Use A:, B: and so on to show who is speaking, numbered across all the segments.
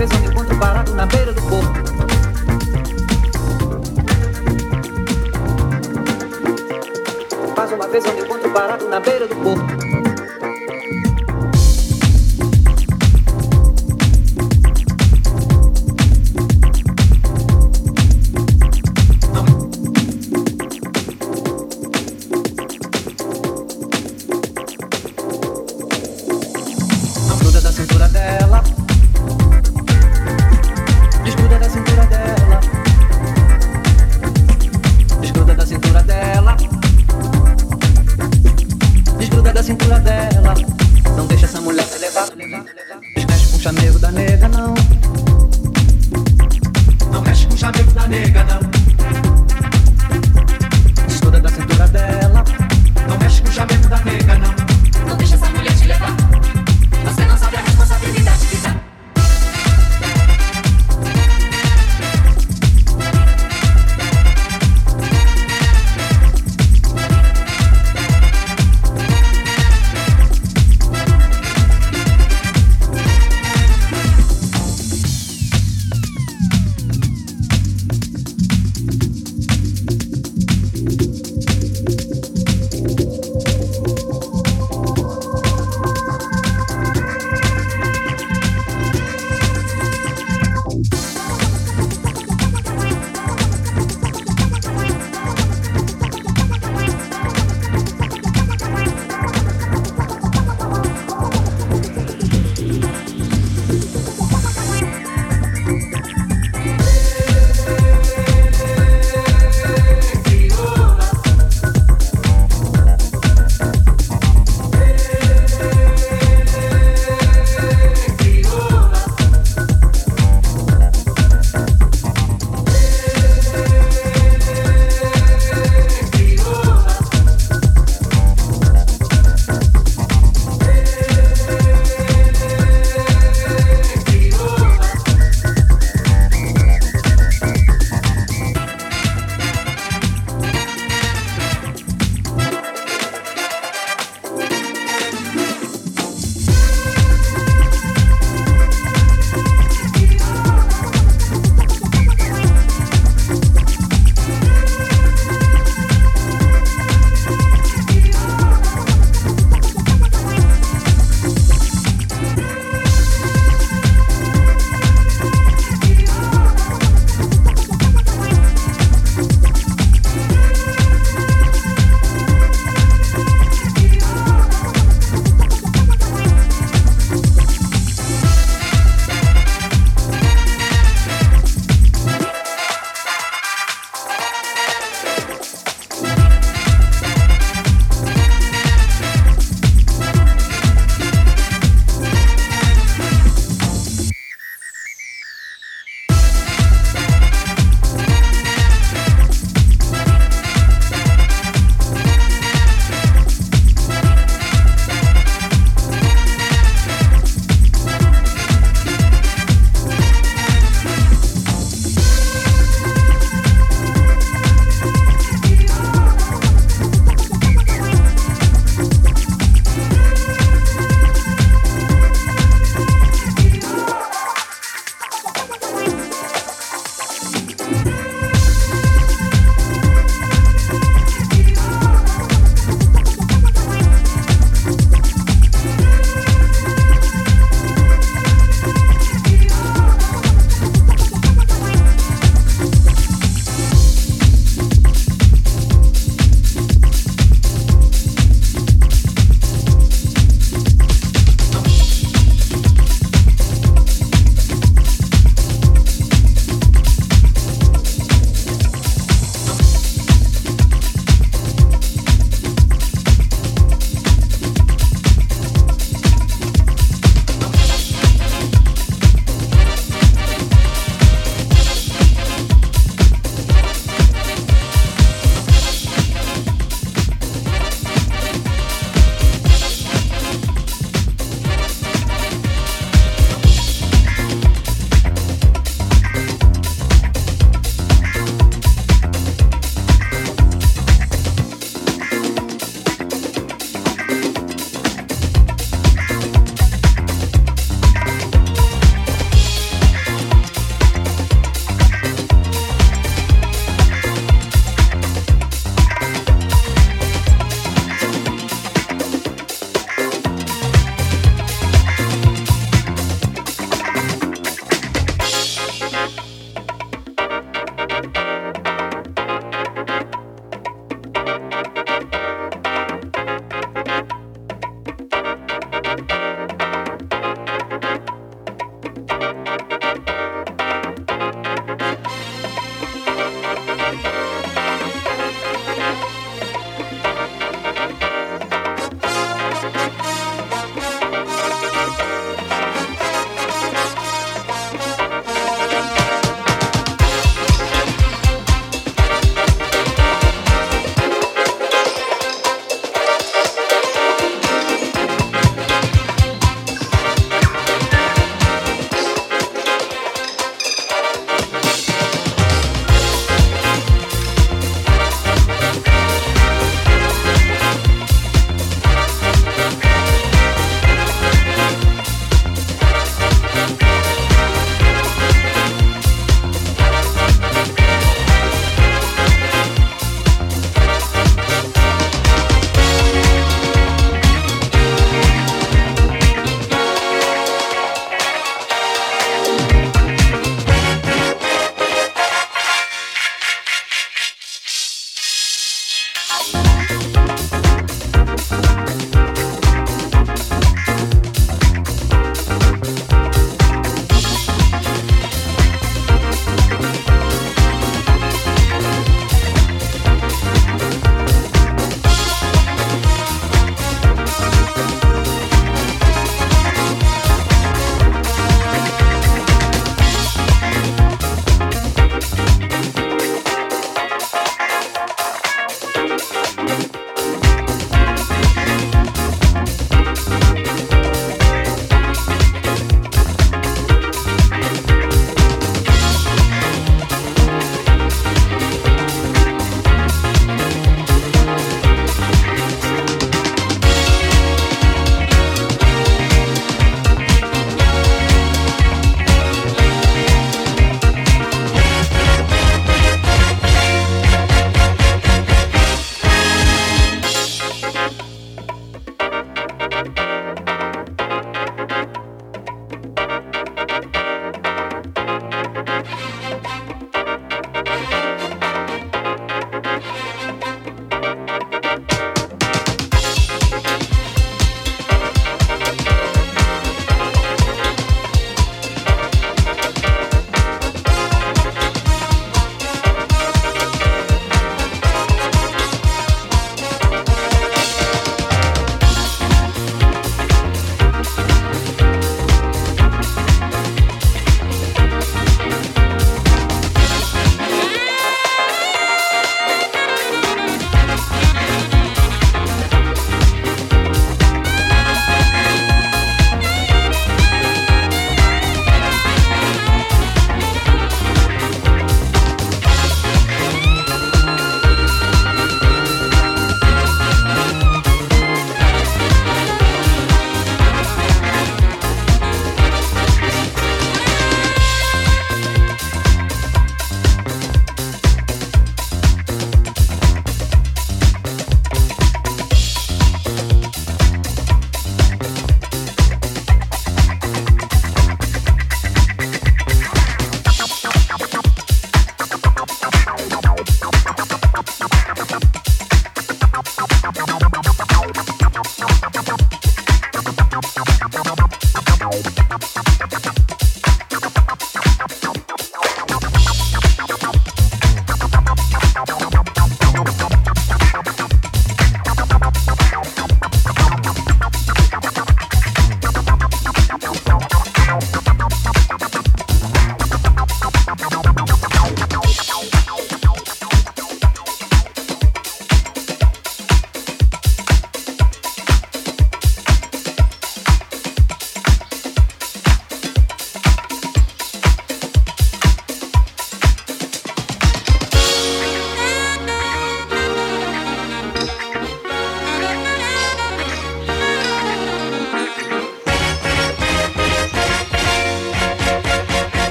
A: preso de ponto barato na beira do porto. Faz uma prisão de encontro barato na beira do porto.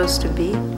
B: Supposed to be.